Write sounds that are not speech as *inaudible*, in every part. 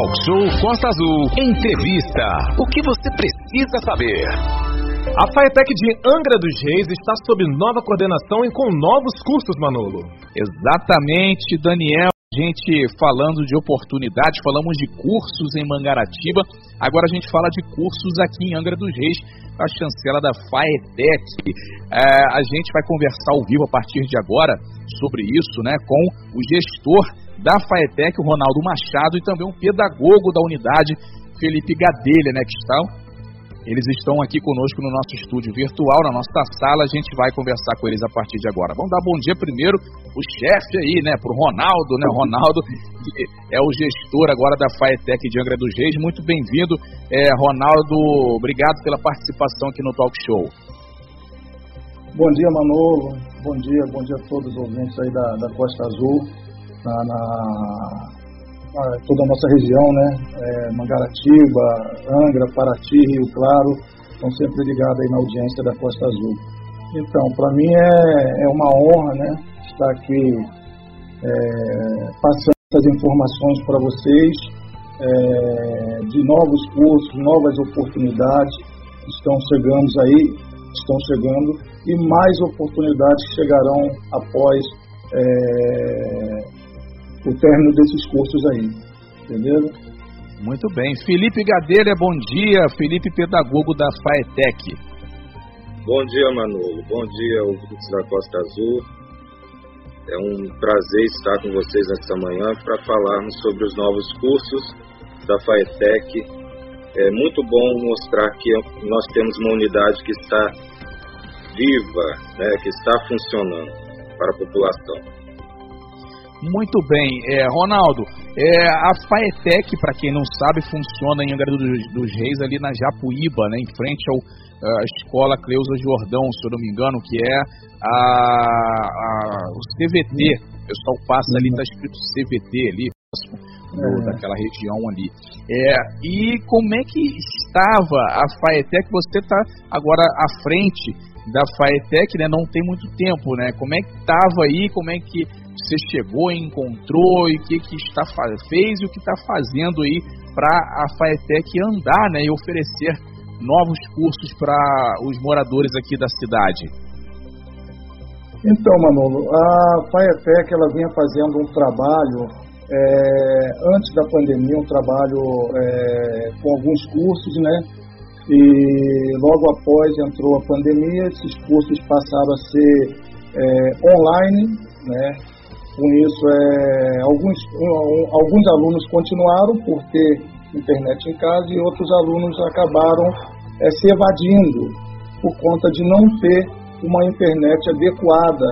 Talk Show Costa Azul. Entrevista. O que você precisa saber? A Faetec de Angra dos Reis está sob nova coordenação e com novos cursos, Manolo. Exatamente, Daniel. Gente falando de oportunidades, falamos de cursos em Mangaratiba. Agora a gente fala de cursos aqui em Angra dos Reis, a chancela da Faetec. É, a gente vai conversar ao vivo a partir de agora sobre isso, né, com o gestor da Faetec, o Ronaldo Machado, e também o pedagogo da unidade, Felipe Gadelha, né, que estão eles estão aqui conosco no nosso estúdio virtual, na nossa sala. A gente vai conversar com eles a partir de agora. Vamos dar bom dia primeiro o chefe aí, né, pro Ronaldo, né, Ronaldo, que é o gestor agora da Faetec de Angra dos Reis. Muito bem-vindo, é, Ronaldo. Obrigado pela participação aqui no Talk Show. Bom dia, Manolo. Bom dia, bom dia a todos os ouvintes aí da, da Costa Azul, na, na toda a nossa região, né? É, Mangaratiba, Angra, Paraty, Rio Claro, estão sempre ligados aí na audiência da Costa Azul. Então, para mim é, é uma honra, né? Estar aqui é, passando essas informações para vocês é, de novos cursos, novas oportunidades estão chegando aí, estão chegando e mais oportunidades chegarão após é, o término desses cursos aí. Entendeu? Muito bem. Felipe Gadelha, bom dia. Felipe, pedagogo da FAETEC. Bom dia, Manolo. Bom dia, ouvintes da Costa Azul. É um prazer estar com vocês nesta manhã para falarmos sobre os novos cursos da FAETEC. É muito bom mostrar que nós temos uma unidade que está viva, né, que está funcionando para a população. Muito bem, é, Ronaldo, é, a Faetec, para quem não sabe, funciona em Angra dos, dos, Reis, ali na Japuíba, né, em frente ao, à Escola Cleusa Jordão, se eu não me engano, que é a, a o CVT. O pessoal passa ali, está escrito CVT ali, do, é. daquela região ali. É, e como é que estava a Faetec? Você está agora à frente da Faetec, né? Não tem muito tempo, né? Como é que estava aí? Como é que você chegou encontrou e o que, que está fez e o que está fazendo aí para a Faetec andar né, e oferecer novos cursos para os moradores aqui da cidade? Então, Manolo, a Faetec ela vinha fazendo um trabalho é, antes da pandemia, um trabalho é, com alguns cursos, né? E logo após entrou a pandemia, esses cursos passaram a ser é, online, né? Com isso, é, alguns, alguns alunos continuaram por ter internet em casa e outros alunos acabaram é, se evadindo por conta de não ter uma internet adequada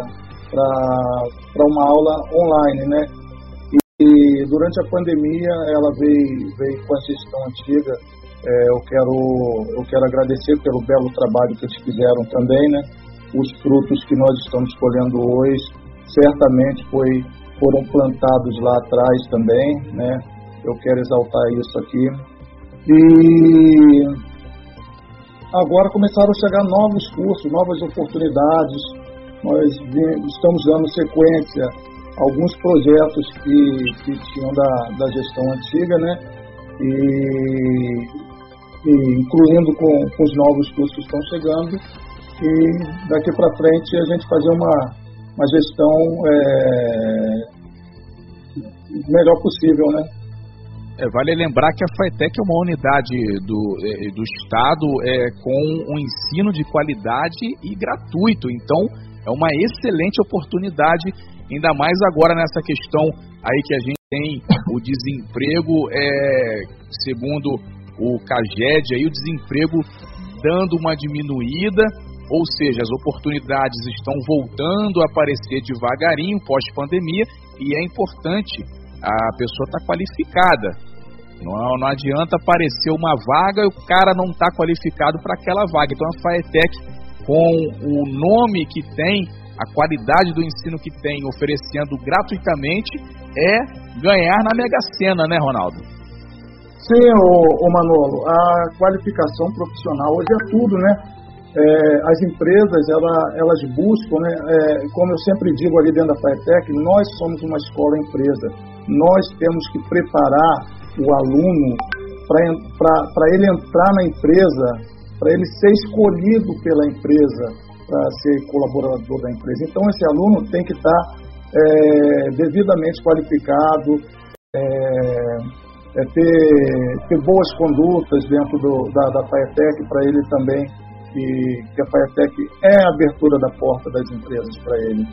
para uma aula online, né? E, durante a pandemia ela veio, veio com a gestão antiga. É, eu quero eu quero agradecer pelo belo trabalho que eles fizeram também, né? Os frutos que nós estamos colhendo hoje certamente foi, foram plantados lá atrás também, né? Eu quero exaltar isso aqui. E agora começaram a chegar novos cursos, novas oportunidades. Nós estamos dando sequência a alguns projetos que, que tinham da, da gestão antiga, né? E, e incluindo com, com os novos cursos que estão chegando. E daqui para frente a gente fazer uma, uma gestão é, melhor possível, né? É, vale lembrar que a FATEC é uma unidade do, é, do Estado é, com um ensino de qualidade e gratuito. Então, é uma excelente oportunidade, ainda mais agora nessa questão aí que a gente tem o desemprego, é, segundo o CAGED, aí, o desemprego dando uma diminuída ou seja, as oportunidades estão voltando a aparecer devagarinho pós-pandemia e é importante a pessoa estar tá qualificada. Não, não adianta aparecer uma vaga e o cara não está qualificado para aquela vaga. Então a Faetec, com o nome que tem, a qualidade do ensino que tem, oferecendo gratuitamente, é ganhar na Mega Sena, né, Ronaldo? Sim, o, Manolo, a qualificação profissional hoje é tudo, né? É, as empresas ela, elas buscam, né, é, como eu sempre digo ali dentro da FAETEC, nós somos uma escola-empresa. Nós temos que preparar o aluno para ele entrar na empresa, para ele ser escolhido pela empresa para ser colaborador da empresa. Então, esse aluno tem que estar tá, é, devidamente qualificado, é, é ter, ter, boas condutas dentro do, da, da para ele também, que, que a FAETEC é a abertura da porta das empresas para ele.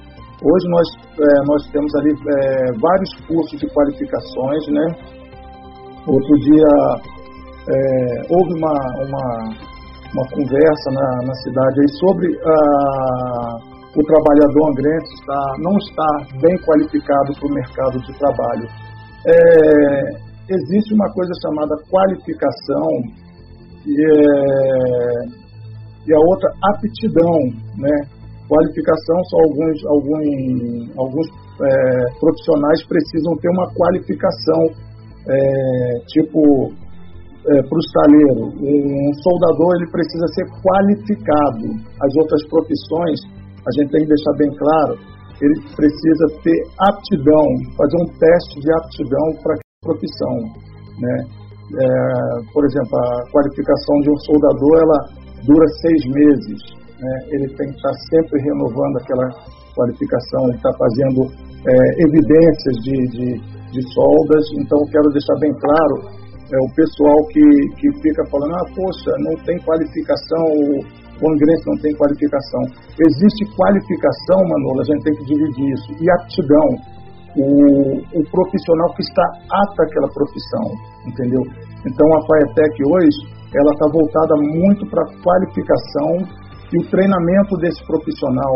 Hoje nós, é, nós temos ali é, vários cursos de qualificações, né? Outro dia é, houve uma, uma, uma conversa na, na cidade aí sobre ah, o trabalhador angrense está, não estar bem qualificado para o mercado de trabalho. É, existe uma coisa chamada qualificação e, é, e a outra aptidão, né? Qualificação são alguns alguns alguns é, profissionais precisam ter uma qualificação é, tipo é, para o estaleiro, um soldador ele precisa ser qualificado. As outras profissões, a gente tem que deixar bem claro, ele precisa ter aptidão, fazer um teste de aptidão para a profissão. Né? É, por exemplo, a qualificação de um soldador ela dura seis meses. Né? Ele tem que estar sempre renovando aquela qualificação, está fazendo é, evidências de, de, de soldas. Então, quero deixar bem claro é, o pessoal que, que fica falando, ah, poxa, não tem qualificação, o angrense não tem qualificação. Existe qualificação, Manolo, a gente tem que dividir isso, e aptidão. O, o profissional que está apto àquela profissão, entendeu? Então a FAETEC hoje, ela está voltada muito para a qualificação e o treinamento desse profissional,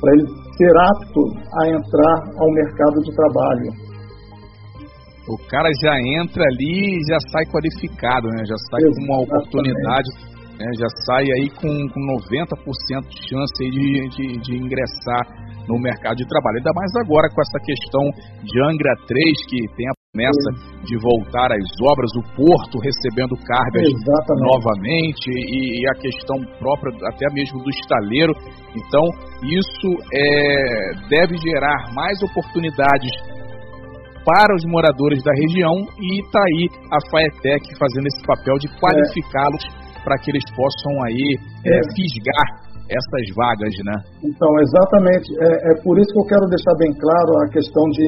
para ele ser apto a entrar ao mercado de trabalho. O cara já entra ali e já sai qualificado, né? Já sai com uma oportunidade, né? já sai aí com, com 90% de chance de, de, de, ingressar no mercado de trabalho. Ainda mais agora com essa questão de Angra 3, que tem a promessa de voltar às obras, o porto recebendo cargas Exatamente. novamente e, e, a questão própria até mesmo do estaleiro. Então, isso é, deve gerar mais oportunidades para os moradores da região e está aí a FAETEC fazendo esse papel de qualificá-los é. para que eles possam aí é. É, fisgar essas vagas, né? Então, exatamente. É, é, por isso que eu quero deixar bem claro a questão de,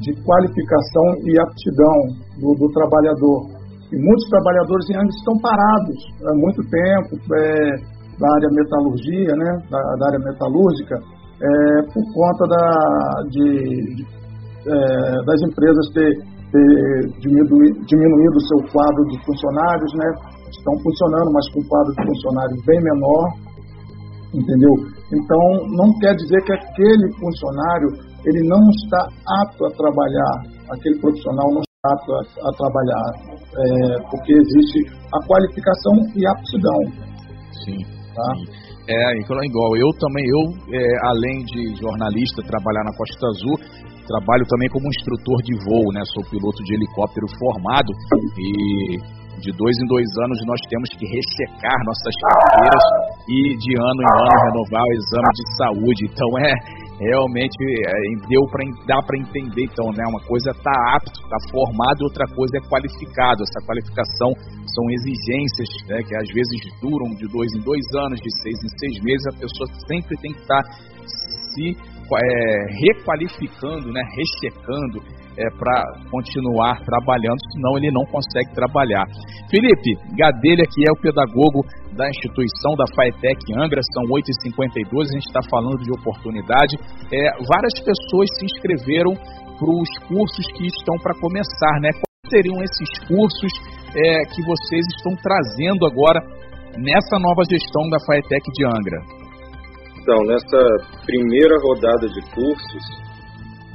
de qualificação e aptidão do, do trabalhador. E muitos trabalhadores em Angra estão parados há muito tempo, é, da área metalurgia, né, da, da área metalúrgica, é, por conta da, de, de é, das empresas ter, ter diminuído, diminuído o seu quadro de funcionários, né? Estão funcionando, mas com um quadro de funcionários bem menor, entendeu? Então, não quer dizer que aquele funcionário ele não está apto a trabalhar, aquele profissional não está apto a, a trabalhar, é, porque existe a qualificação e a aptidão. Sim. Tá? Sim. É, igual eu também, eu, é, além de jornalista, trabalhar na Costa Azul, Trabalho também como instrutor de voo, né? Sou piloto de helicóptero formado e de dois em dois anos nós temos que ressecar nossas carteiras e de ano em ano renovar o exame de saúde. Então é realmente é, deu para dá para entender então, né? Uma coisa tá apto, tá formado, outra coisa é qualificado. Essa qualificação são exigências, né? Que às vezes duram de dois em dois anos, de seis em seis meses. A pessoa sempre tem que estar tá se é, requalificando, né, rechecando é, para continuar trabalhando, senão ele não consegue trabalhar. Felipe Gadelha, que é o pedagogo da instituição da FAETEC Angra, são 8h52, a gente está falando de oportunidade. É, várias pessoas se inscreveram para os cursos que estão para começar, né? Quais seriam esses cursos é, que vocês estão trazendo agora nessa nova gestão da FAETEC de Angra? Então, nessa primeira rodada de cursos,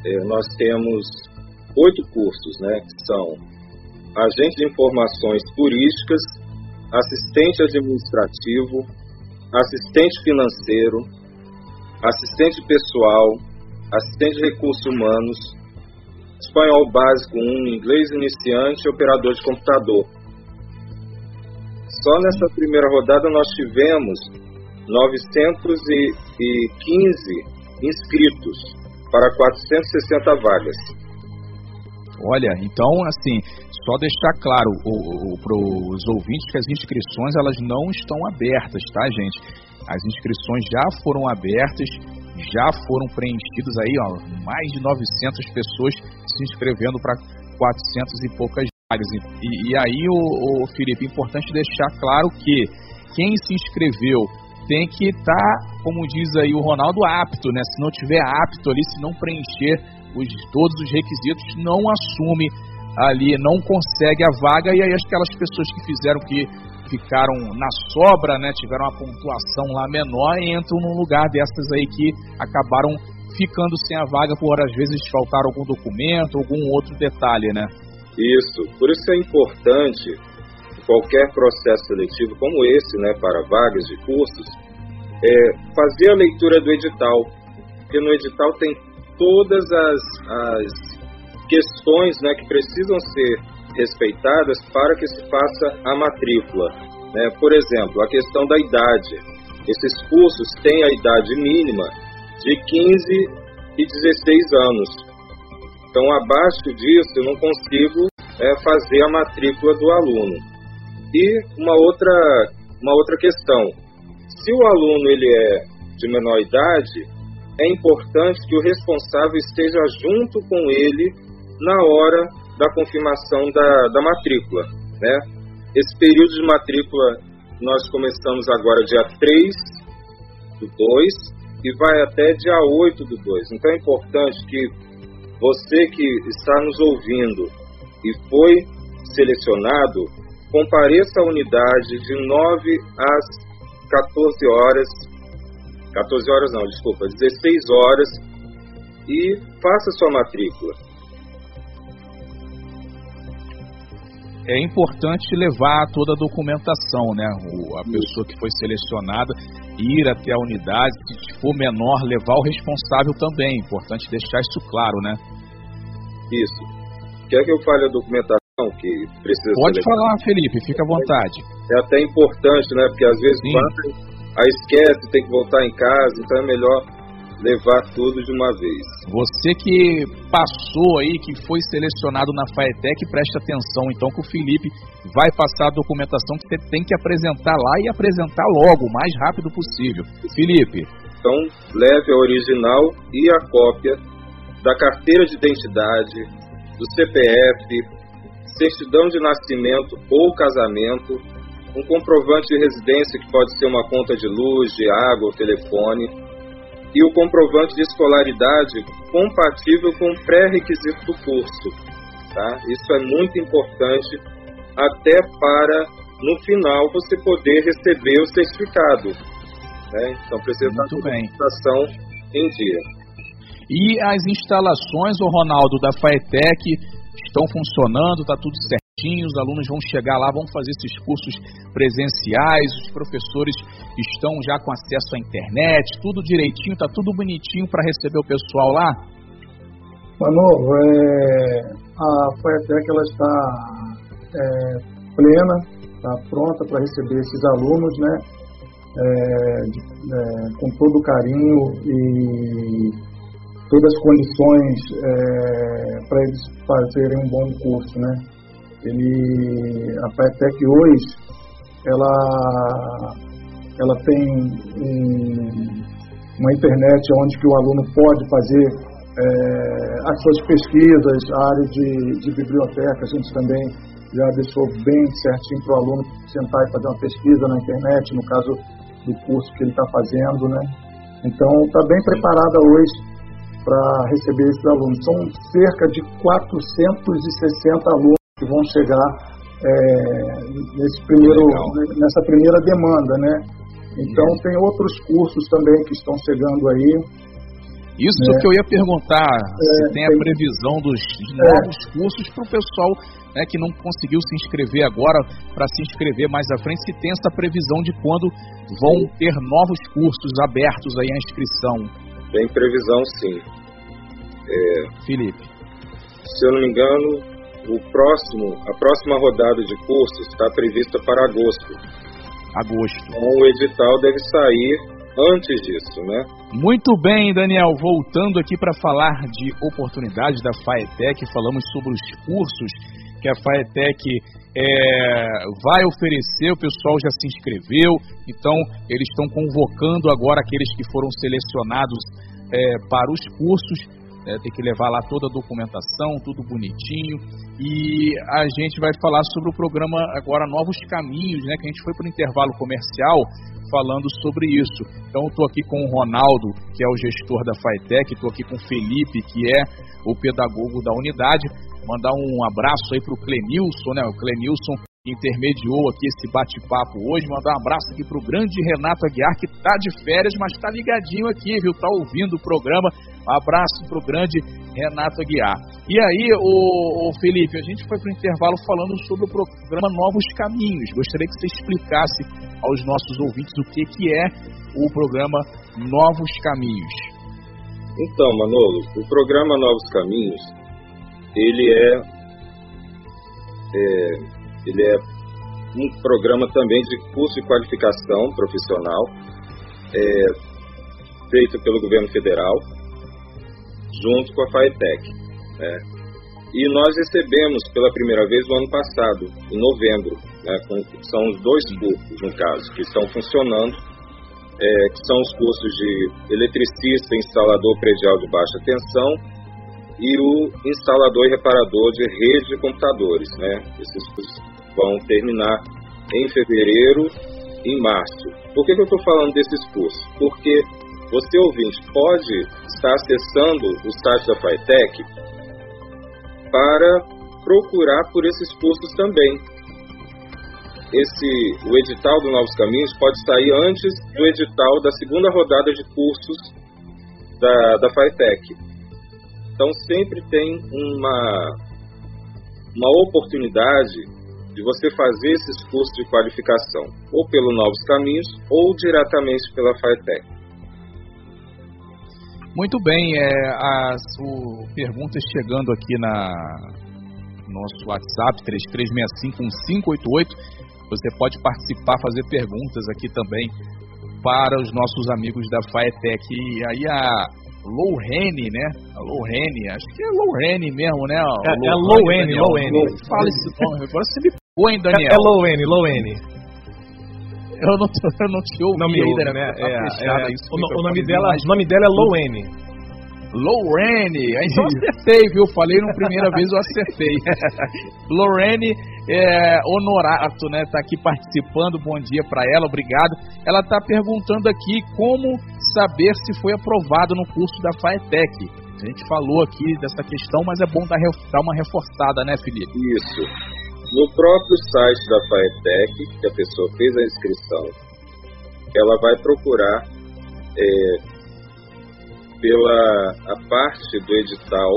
é, nós temos oito cursos, né, que são agente de informações turísticas, assistente administrativo, assistente financeiro, assistente pessoal, assistente de recursos humanos, espanhol básico 1, inglês iniciante e operador de computador. Só nessa primeira rodada nós tivemos 915 inscritos para 460 vagas. Olha, então, assim, só deixar claro para os ouvintes que as inscrições elas não estão abertas, tá, gente? As inscrições já foram abertas, já foram preenchidas aí, ó, mais de 900 pessoas se inscrevendo para 400 e poucas vagas. E, e aí, o, o Felipe, importante deixar claro que quem se inscreveu tem que estar, tá, como diz aí o Ronaldo, apto, né? Se não tiver apto ali, se não preencher os, todos os requisitos, não assume ali, não consegue a vaga, e aí aquelas pessoas que fizeram que ficaram na sobra, né, tiveram uma pontuação lá menor, entram num lugar dessas aí que acabaram ficando sem a vaga por às vezes faltar algum documento, algum outro detalhe, né? Isso, por isso é importante qualquer processo seletivo como esse, né, para vagas de cursos, é fazer a leitura do edital, porque no edital tem todas as, as questões né, que precisam ser respeitadas para que se faça a matrícula. Né? Por exemplo, a questão da idade. Esses cursos têm a idade mínima de 15 e 16 anos. Então, abaixo disso, eu não consigo é, fazer a matrícula do aluno. E uma outra, uma outra questão: se o aluno ele é de menor idade, é importante que o responsável esteja junto com ele na hora da confirmação da, da matrícula. Né? Esse período de matrícula nós começamos agora dia 3 do 2 e vai até dia 8 do 2. Então é importante que você que está nos ouvindo e foi selecionado, compareça à unidade de 9 às 14 horas 14 horas não, desculpa, 16 horas e faça sua matrícula. É importante levar toda a documentação, né? O, a pessoa que foi selecionada ir até a unidade, se for menor, levar o responsável também. Importante deixar isso claro, né? Isso. Quer que eu fale a documentação que precisa Pode falar, Felipe, fica à vontade. É até importante, né? Porque às vezes Sim aí esquece, tem que voltar em casa, então é melhor levar tudo de uma vez. Você que passou aí, que foi selecionado na Faetec, preste atenção então que o Felipe vai passar a documentação que você tem que apresentar lá e apresentar logo, o mais rápido possível. Felipe. Então, leve a original e a cópia da carteira de identidade, do CPF, certidão de nascimento ou casamento, um comprovante de residência que pode ser uma conta de luz, de água ou telefone, e o comprovante de escolaridade compatível com o pré-requisito do curso. Tá? Isso é muito importante até para, no final, você poder receber o certificado. Né? Então, precisa estar a documentação em dia. E as instalações, o Ronaldo, da FAETEC estão funcionando, está tudo certo? Os alunos vão chegar lá, vão fazer esses cursos presenciais, os professores estão já com acesso à internet, tudo direitinho, tá tudo bonitinho para receber o pessoal lá? Manovo, é, a FAETEC ela está é, plena, está pronta para receber esses alunos, né? É, de, é, com todo carinho e todas as condições é, para eles fazerem um bom curso, né? Ele, a FATEC hoje, ela, ela tem um, uma internet onde que o aluno pode fazer é, as suas pesquisas, a área de, de biblioteca, a gente também já deixou bem certinho para o aluno sentar e fazer uma pesquisa na internet, no caso do curso que ele está fazendo, né? Então, está bem preparada hoje para receber esses alunos. São cerca de 460 alunos vão chegar é, nesse primeiro, nessa primeira demanda, né? Então tem outros cursos também que estão chegando aí. Isso né? que eu ia perguntar, é, se tem a previsão dos é. novos cursos para o pessoal né, que não conseguiu se inscrever agora, para se inscrever mais à frente, se tem essa previsão de quando vão ter novos cursos abertos aí à inscrição. Tem previsão sim. É, Felipe. Se eu não me engano, o próximo, a próxima rodada de cursos está prevista para agosto. Agosto. Então, o edital deve sair antes disso, né? Muito bem, Daniel. Voltando aqui para falar de oportunidades da FAETEC, falamos sobre os cursos que a FAETEC é, vai oferecer, o pessoal já se inscreveu, então eles estão convocando agora aqueles que foram selecionados é, para os cursos, é, tem que levar lá toda a documentação, tudo bonitinho, e a gente vai falar sobre o programa agora Novos Caminhos, né, que a gente foi para o intervalo comercial falando sobre isso. Então estou aqui com o Ronaldo, que é o gestor da FAETEC, estou aqui com o Felipe, que é o pedagogo da unidade, Mandar um abraço aí pro Clenilson, né? O Clenilson intermediou aqui esse bate-papo hoje. Mandar um abraço aqui pro grande Renato Aguiar, que tá de férias, mas tá ligadinho aqui, viu? Tá ouvindo o programa. Um abraço pro grande Renato Aguiar. E aí, o, Felipe, a gente foi pro intervalo falando sobre o programa Novos Caminhos. Gostaria que você explicasse aos nossos ouvintes o que, que é o programa Novos Caminhos. Então, Manolo, o programa Novos Caminhos ele é, é, ele é um programa também de curso de qualificação profissional é, feito pelo governo federal junto com a FAETEC. Né? E nós recebemos pela primeira vez no ano passado, em novembro, né, com, são os dois cursos, no caso, que estão funcionando, é, que são os cursos de eletricista, instalador predial de baixa tensão e o instalador e reparador de rede de computadores. Né? Esses vão terminar em fevereiro e março. Por que, que eu estou falando desses cursos? Porque você, ouvinte, pode estar acessando o site da FITEC para procurar por esses cursos também. Esse, o edital do Novos Caminhos pode sair antes do edital da segunda rodada de cursos da, da FITEC. Então sempre tem uma, uma oportunidade de você fazer esses cursos de qualificação, ou pelo Novos Caminhos, ou diretamente pela FATEC. Muito bem, é, as o, perguntas chegando aqui na nosso WhatsApp 33651588. Você pode participar, fazer perguntas aqui também para os nossos amigos da FAETEC. E aí a Lowrene, né? A Lowrene, acho que é Lowrene mesmo, né? É, é Lowrene, Lowrene. Fala esse nome, agora você me põe, Daniel. É, é Lowrene, Lowrene. Eu não, eu não te ouvi não me ainda, né? Tá é, é, isso, o, o, nome dela, o nome dela é Lowrene. Lorene, então acertei, viu? Falei na primeira vez, eu acertei. *laughs* Lorene é, Honorato, né? Tá aqui participando, bom dia para ela, obrigado. Ela tá perguntando aqui como saber se foi aprovado no curso da FAETEC. A gente falou aqui dessa questão, mas é bom dar, dar uma reforçada, né, Felipe? Isso. No próprio site da FAETEC, que a pessoa fez a inscrição, ela vai procurar é, pela a parte do edital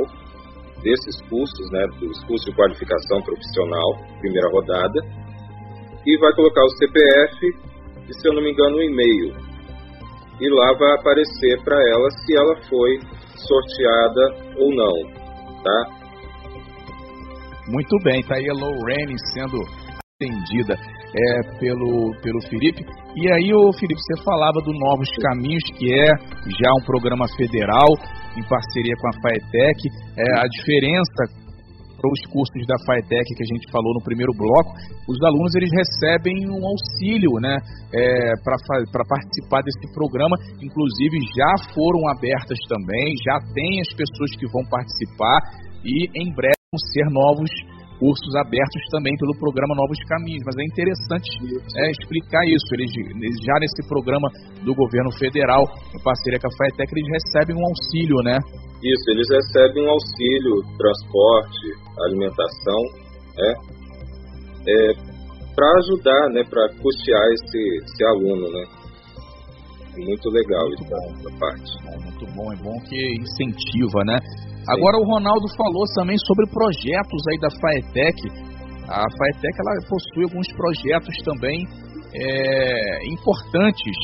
desses cursos, né, dos cursos de qualificação profissional, primeira rodada, e vai colocar o CPF e, se eu não me engano, o e-mail. E lá vai aparecer para ela se ela foi sorteada ou não, tá? Muito bem, tá aí a Lorraine sendo atendida é, pelo, pelo Felipe. E aí, o Felipe, você falava do Novos Caminhos, que é já um programa federal em parceria com a FAETEC. É, a diferença para os cursos da FAETEC que a gente falou no primeiro bloco, os alunos eles recebem um auxílio né, é, para participar desse programa. Inclusive já foram abertas também, já tem as pessoas que vão participar e em breve vão ser novos cursos abertos também pelo programa Novos Caminhos. Mas é interessante é, explicar isso. Eles, já nesse programa do governo federal, em parceria com a FAETEC, eles recebem um auxílio, né? Isso, eles recebem um auxílio, transporte, alimentação, né? É, para ajudar, né, para custear esse, esse aluno, né? Muito legal muito essa parte. Muito bom, é bom que incentiva, né? Agora o Ronaldo falou também sobre projetos aí da Faetec. A Faetec ela possui alguns projetos também é, importantes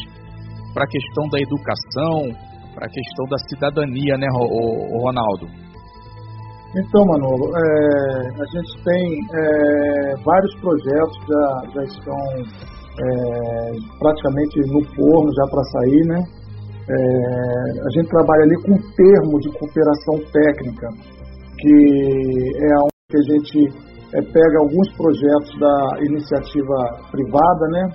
para a questão da educação, para a questão da cidadania, né, Ronaldo? Então, Manolo, é, a gente tem é, vários projetos já, já estão é, praticamente no forno já para sair, né? É, a gente trabalha ali com um termo de cooperação técnica, que é onde a gente é, pega alguns projetos da iniciativa privada, né?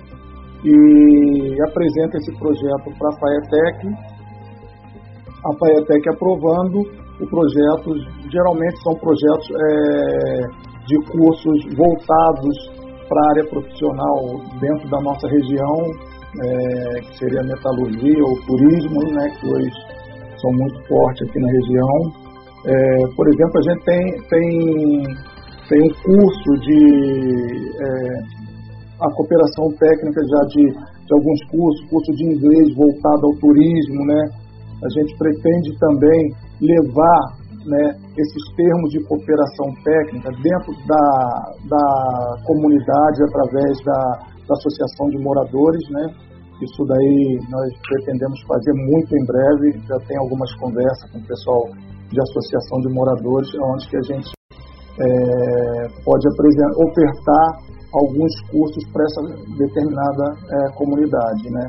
E apresenta esse projeto para a FAETEC, a FAETEC aprovando o projeto, geralmente são projetos é, de cursos voltados para a área profissional dentro da nossa região, é, que seria a metalurgia ou turismo, né, que hoje são muito fortes aqui na região. É, por exemplo, a gente tem, tem, tem um curso de é, a cooperação técnica já de, de alguns cursos, curso de inglês voltado ao turismo, né? A gente pretende também levar né, esses termos de cooperação técnica dentro da, da comunidade através da, da associação de moradores, né? Isso daí nós pretendemos fazer muito em breve. Já tem algumas conversas com o pessoal de associação de moradores, onde que a gente é, pode ofertar alguns cursos para essa determinada é, comunidade, né?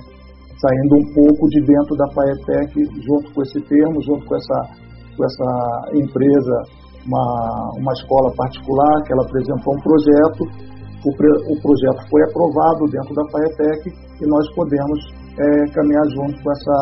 Saindo um pouco de dentro da FAETEC, junto com esse termo, junto com essa, com essa empresa, uma, uma escola particular, que ela apresentou um projeto, o, o projeto foi aprovado dentro da FAETEC e nós podemos é, caminhar junto com essa,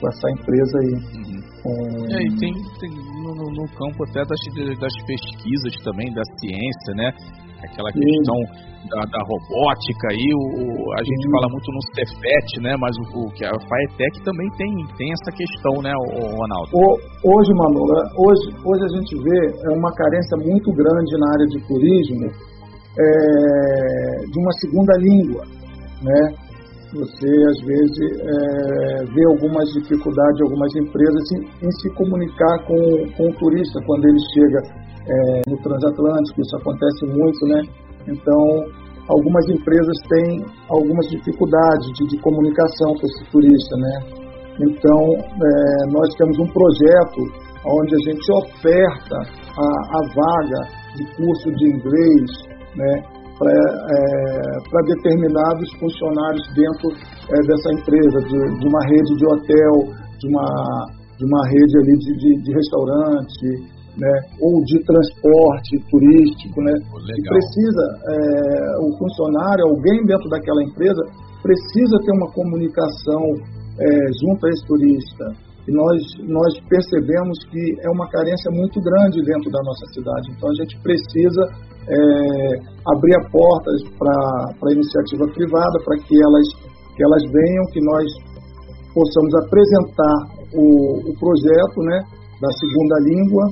com essa empresa aí. Uhum. Com... É, e tem, tem no, no, campo até das, das pesquisas também, da ciência, né? Aquela questão da, da, robótica aí, o, a gente Sim. fala muito no Cefet, né? Mas o, que a Faetec também tem, tem essa questão, né, o, Ronaldo? O, hoje, Manu, hoje, hoje a gente vê uma carência muito grande na área de turismo é, de uma segunda língua, né? Você às vezes é, vê algumas dificuldades, algumas empresas em, em, se comunicar com, com o turista quando ele chega é, no transatlântico, isso acontece muito, né? Então, algumas empresas têm algumas dificuldades de, de comunicação com esse turista, né? Então, é, nós temos um projeto onde a gente oferta a, a vaga de curso de inglês, né? para é, determinados funcionários dentro é, dessa empresa, de, de, uma rede de hotel, de uma, de uma rede ali de, de, de restaurante, né, ou de transporte turístico, né, que precisa, é, o funcionário, alguém dentro daquela empresa, precisa ter uma comunicação é, junto a esse turista. E nós, nós percebemos que é uma carência muito grande dentro da nossa cidade. Então a gente precisa é, abrir a porta para a iniciativa privada, para que elas, que elas venham, que nós possamos apresentar o, o projeto né, da segunda língua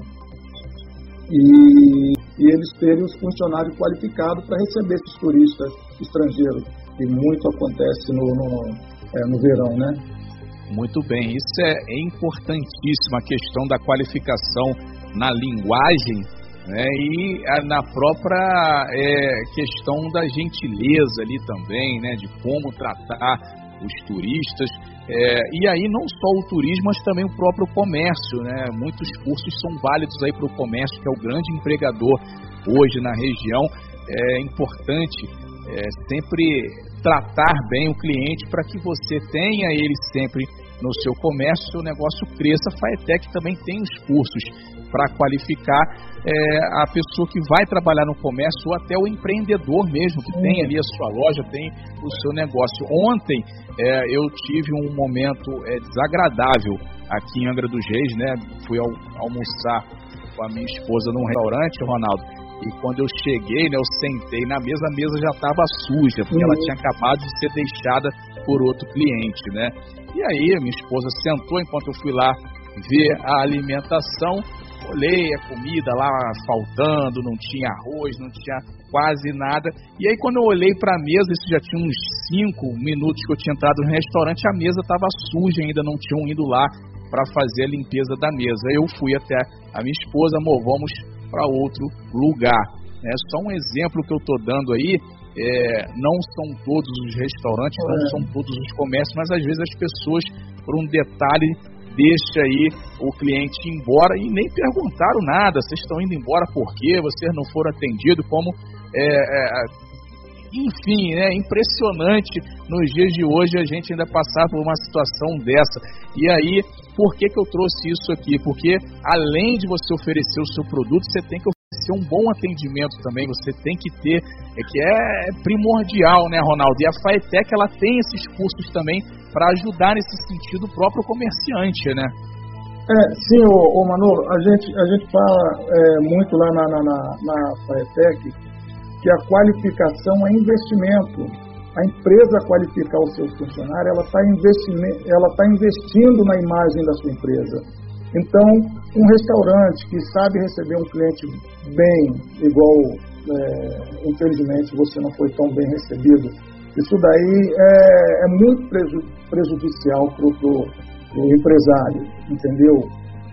e, e eles terem os funcionários qualificados para receber esses turistas estrangeiros, que muito acontece no, no, é, no verão, né? Muito bem, isso é, importantíssimo, a questão da qualificação na linguagem né? E na própria é, questão da gentileza ali também, né? De como tratar os turistas. É, e aí não só o turismo, mas também o próprio comércio, né? Muitos cursos são válidos aí para o comércio, que é o grande empregador hoje na região. É importante é, sempre tratar bem o cliente para que você tenha ele sempre no seu comércio, o negócio cresça. A Faetec também tem os cursos para qualificar é, a pessoa que vai trabalhar no comércio ou até o empreendedor mesmo, que tem ali a sua loja, tem o seu negócio. Ontem é, eu tive um momento é, desagradável aqui em Angra dos Reis, né? Fui almoçar com a minha esposa num restaurante, Ronaldo. E quando eu cheguei, né, eu sentei na mesa, a mesa já estava suja, porque uhum. ela tinha acabado de ser deixada por outro cliente, né? E aí, minha esposa sentou enquanto eu fui lá ver a alimentação olhei a comida lá faltando, não tinha arroz, não tinha quase nada. E aí quando eu olhei para a mesa, isso já tinha uns 5 minutos que eu tinha entrado no restaurante, a mesa estava suja ainda, não tinham ido lá para fazer a limpeza da mesa. Eu fui até a minha esposa, amor, vamos para outro lugar. É só um exemplo que eu estou dando aí. É, não são todos os restaurantes, não é. são todos os comércios, mas às vezes as pessoas, por um detalhe, deixa aí o cliente embora e nem perguntaram nada. Vocês estão indo embora por quê? Vocês não foram atendidos? Como é, é, Enfim, é impressionante nos dias de hoje a gente ainda passar por uma situação dessa. E aí, por que, que eu trouxe isso aqui? Porque além de você oferecer o seu produto, você tem que oferecer um bom atendimento também. Você tem que ter, é que é primordial, né, Ronaldo? E a Faetec ela tem esses cursos também para ajudar nesse sentido o próprio comerciante, né? É, sim, ô, ô Manolo, a gente, a gente fala é, muito lá na, na, na, na Faetec que a qualificação é investimento a empresa qualificar os seus funcionários, ela está ela tá investindo na imagem da sua empresa. Então, um restaurante que sabe receber um cliente bem, igual, é, infelizmente, você não foi tão bem recebido, isso daí é, é muito prejudicial para o empresário, entendeu?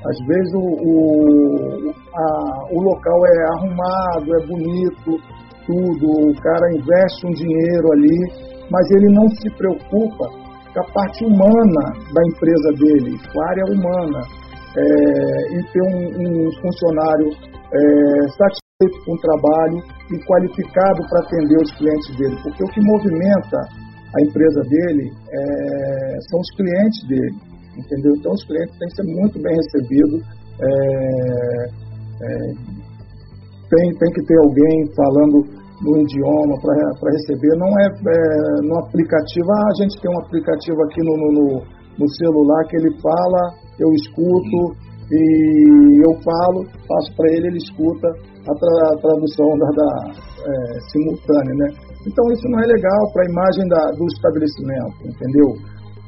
Às vezes o, o, a, o local é arrumado, é bonito, tudo, o cara investe um dinheiro ali, mas ele não se preocupa com a parte humana da empresa dele, com a área humana, é, em ter um, um funcionário é, satisfeito com o trabalho e qualificado para atender os clientes dele, porque o que movimenta a empresa dele é, são os clientes dele, entendeu? Então os clientes têm que ser muito bem recebidos. É, é tem, tem que ter alguém falando no idioma para receber. Não é, é, no aplicativo, ah, a gente tem um aplicativo aqui no, no, no celular que ele fala, eu escuto e eu falo, passo para ele, ele escuta a, tra, a tradução da, da é, simultânea, né? Então isso não é legal para a imagem da, do estabelecimento, entendeu?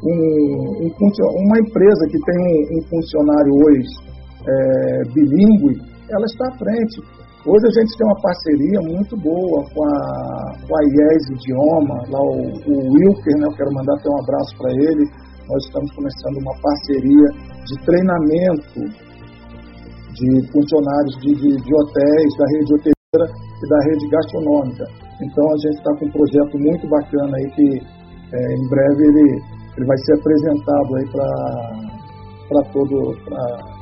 Um, um, uma empresa que tem um, um funcionário hoje é, bilíngue, ela está à frente. Hoje a gente tem uma parceria muito boa com a, com a IES Idioma, lá o, o Wilker, né? Eu quero mandar até um abraço para ele. Nós estamos começando uma parceria de treinamento de funcionários de, de, de hotéis, da rede hoteleira e da rede gastronômica. Então a gente está com um projeto muito bacana aí que é, em breve ele, ele vai ser apresentado aí para todo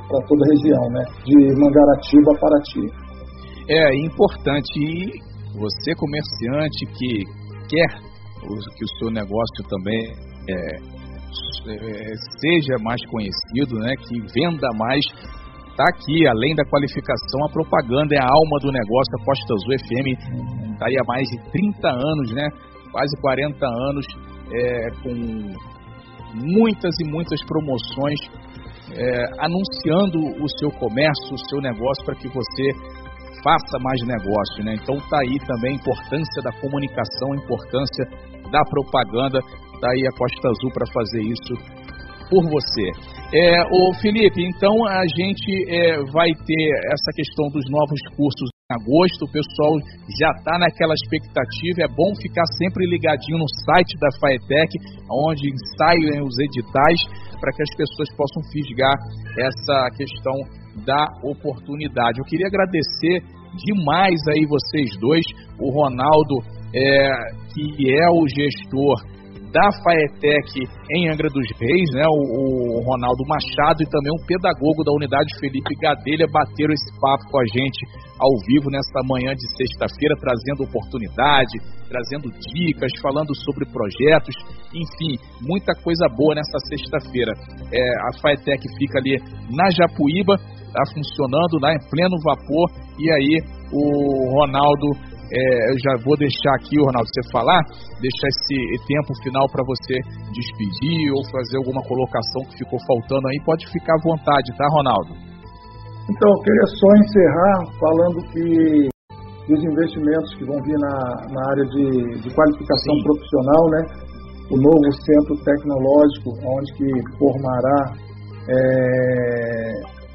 para toda a região, né? De Mangaratiba a Paraty. É importante e você comerciante que quer que o seu negócio também é, é, seja mais conhecido, né, que venda mais, está aqui, além da qualificação, a propaganda é a alma do negócio. A Costa Azul FM está aí há mais de 30 anos, né, quase 40 anos, é, com muitas e muitas promoções, é, anunciando o seu comércio, o seu negócio, para que você faça mais negócio, né? Então tá aí também a importância da comunicação, a importância da propaganda, tá aí a Costa Azul para fazer isso por você. É, o Felipe, então a gente é, vai ter essa questão dos novos cursos em agosto, o pessoal já está naquela expectativa, é bom ficar sempre ligadinho no site da Faetec, onde ensaiam os editais, para que as pessoas possam fisgar essa questão da oportunidade. Eu queria agradecer demais aí vocês dois, o Ronaldo, é, que é o gestor da Faetec em Angra dos Reis, né? O, o, Ronaldo Machado e também um pedagogo da unidade Felipe Gadelha bateram esse papo com a gente ao vivo nesta manhã de sexta-feira, trazendo oportunidade, trazendo dicas, falando sobre projetos, enfim, muita coisa boa nessa sexta-feira. É, a Faetec fica ali na Japuíba, está funcionando lá em pleno vapor. E aí o Ronaldo, é, eu já vou deixar aqui, o Ronaldo, você falar, deixar esse tempo final para você despedir ou fazer alguma colocação que ficou faltando aí. Pode ficar à vontade, tá, Ronaldo? Então, eu queria só encerrar falando que dos investimentos que vão vir na, na área de, de qualificação Sim. profissional, né? O novo centro tecnológico, onde que formará é,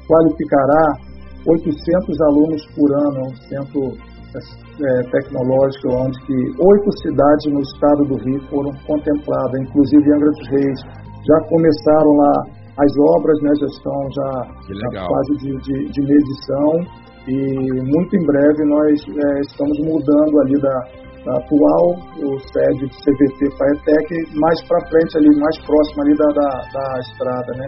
qualificará 800 alunos por ano, um centro é, tecnológico, onde que oito cidades no estado do Rio foram contempladas, inclusive Angra dos Reis. Já começaram lá as obras, né, já estão já na fase de, de, de, medição e muito em breve nós é, estamos mudando ali da, da atual o sede de CVT Faetec mais para frente ali, mais próximo ali da, da, da estrada, né?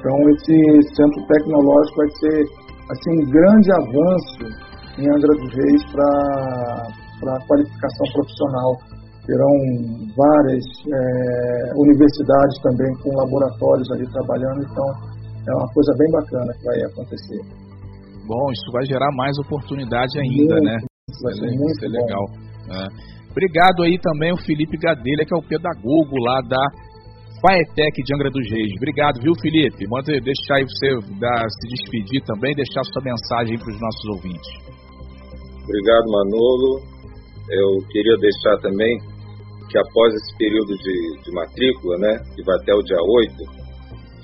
Então, esse centro tecnológico vai ser assim, um grande avanço em Angra dos Reis para qualificação profissional. Terão várias é, universidades também com laboratórios ali trabalhando, então é uma coisa bem bacana que vai acontecer. Bom, isso vai gerar mais oportunidade ainda, muito, né? Isso vai ser muito legal. É. Obrigado aí também o Felipe Gadelha, que é o pedagogo lá da Faetec de Angra dos Reis. Obrigado, viu, Felipe? Manda deixar aí você dar, se despedir também, deixar sua mensagem para os nossos ouvintes. Obrigado, Manolo. Eu queria deixar também que após esse período de, de matrícula, né, que vai até o dia 8,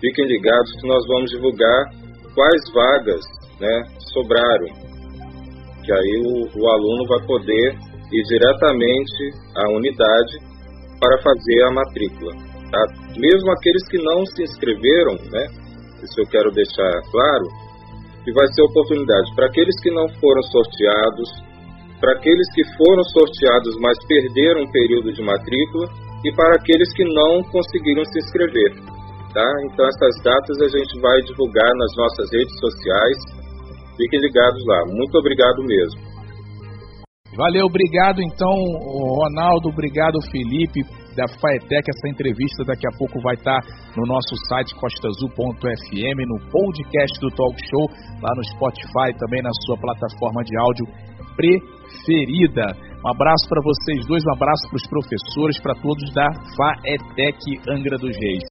fiquem ligados que nós vamos divulgar quais vagas né, sobraram. Que aí o, o aluno vai poder ir diretamente à unidade para fazer a matrícula. Tá? Mesmo aqueles que não se inscreveram, né, isso eu quero deixar claro, que vai ser oportunidade para aqueles que não foram sorteados, para aqueles que foram sorteados, mas perderam um período de matrícula, e para aqueles que não conseguiram se inscrever. Tá? Então, essas datas a gente vai divulgar nas nossas redes sociais. Fiquem ligados lá. Muito obrigado mesmo. Valeu, obrigado então, Ronaldo, obrigado, Felipe, da Faetec. Essa entrevista daqui a pouco vai estar no nosso site costaazul.fm, no podcast do Talk Show, lá no Spotify, também na sua plataforma de áudio preferida. Um abraço para vocês dois, um abraço para os professores, para todos da Faetec Angra dos Reis.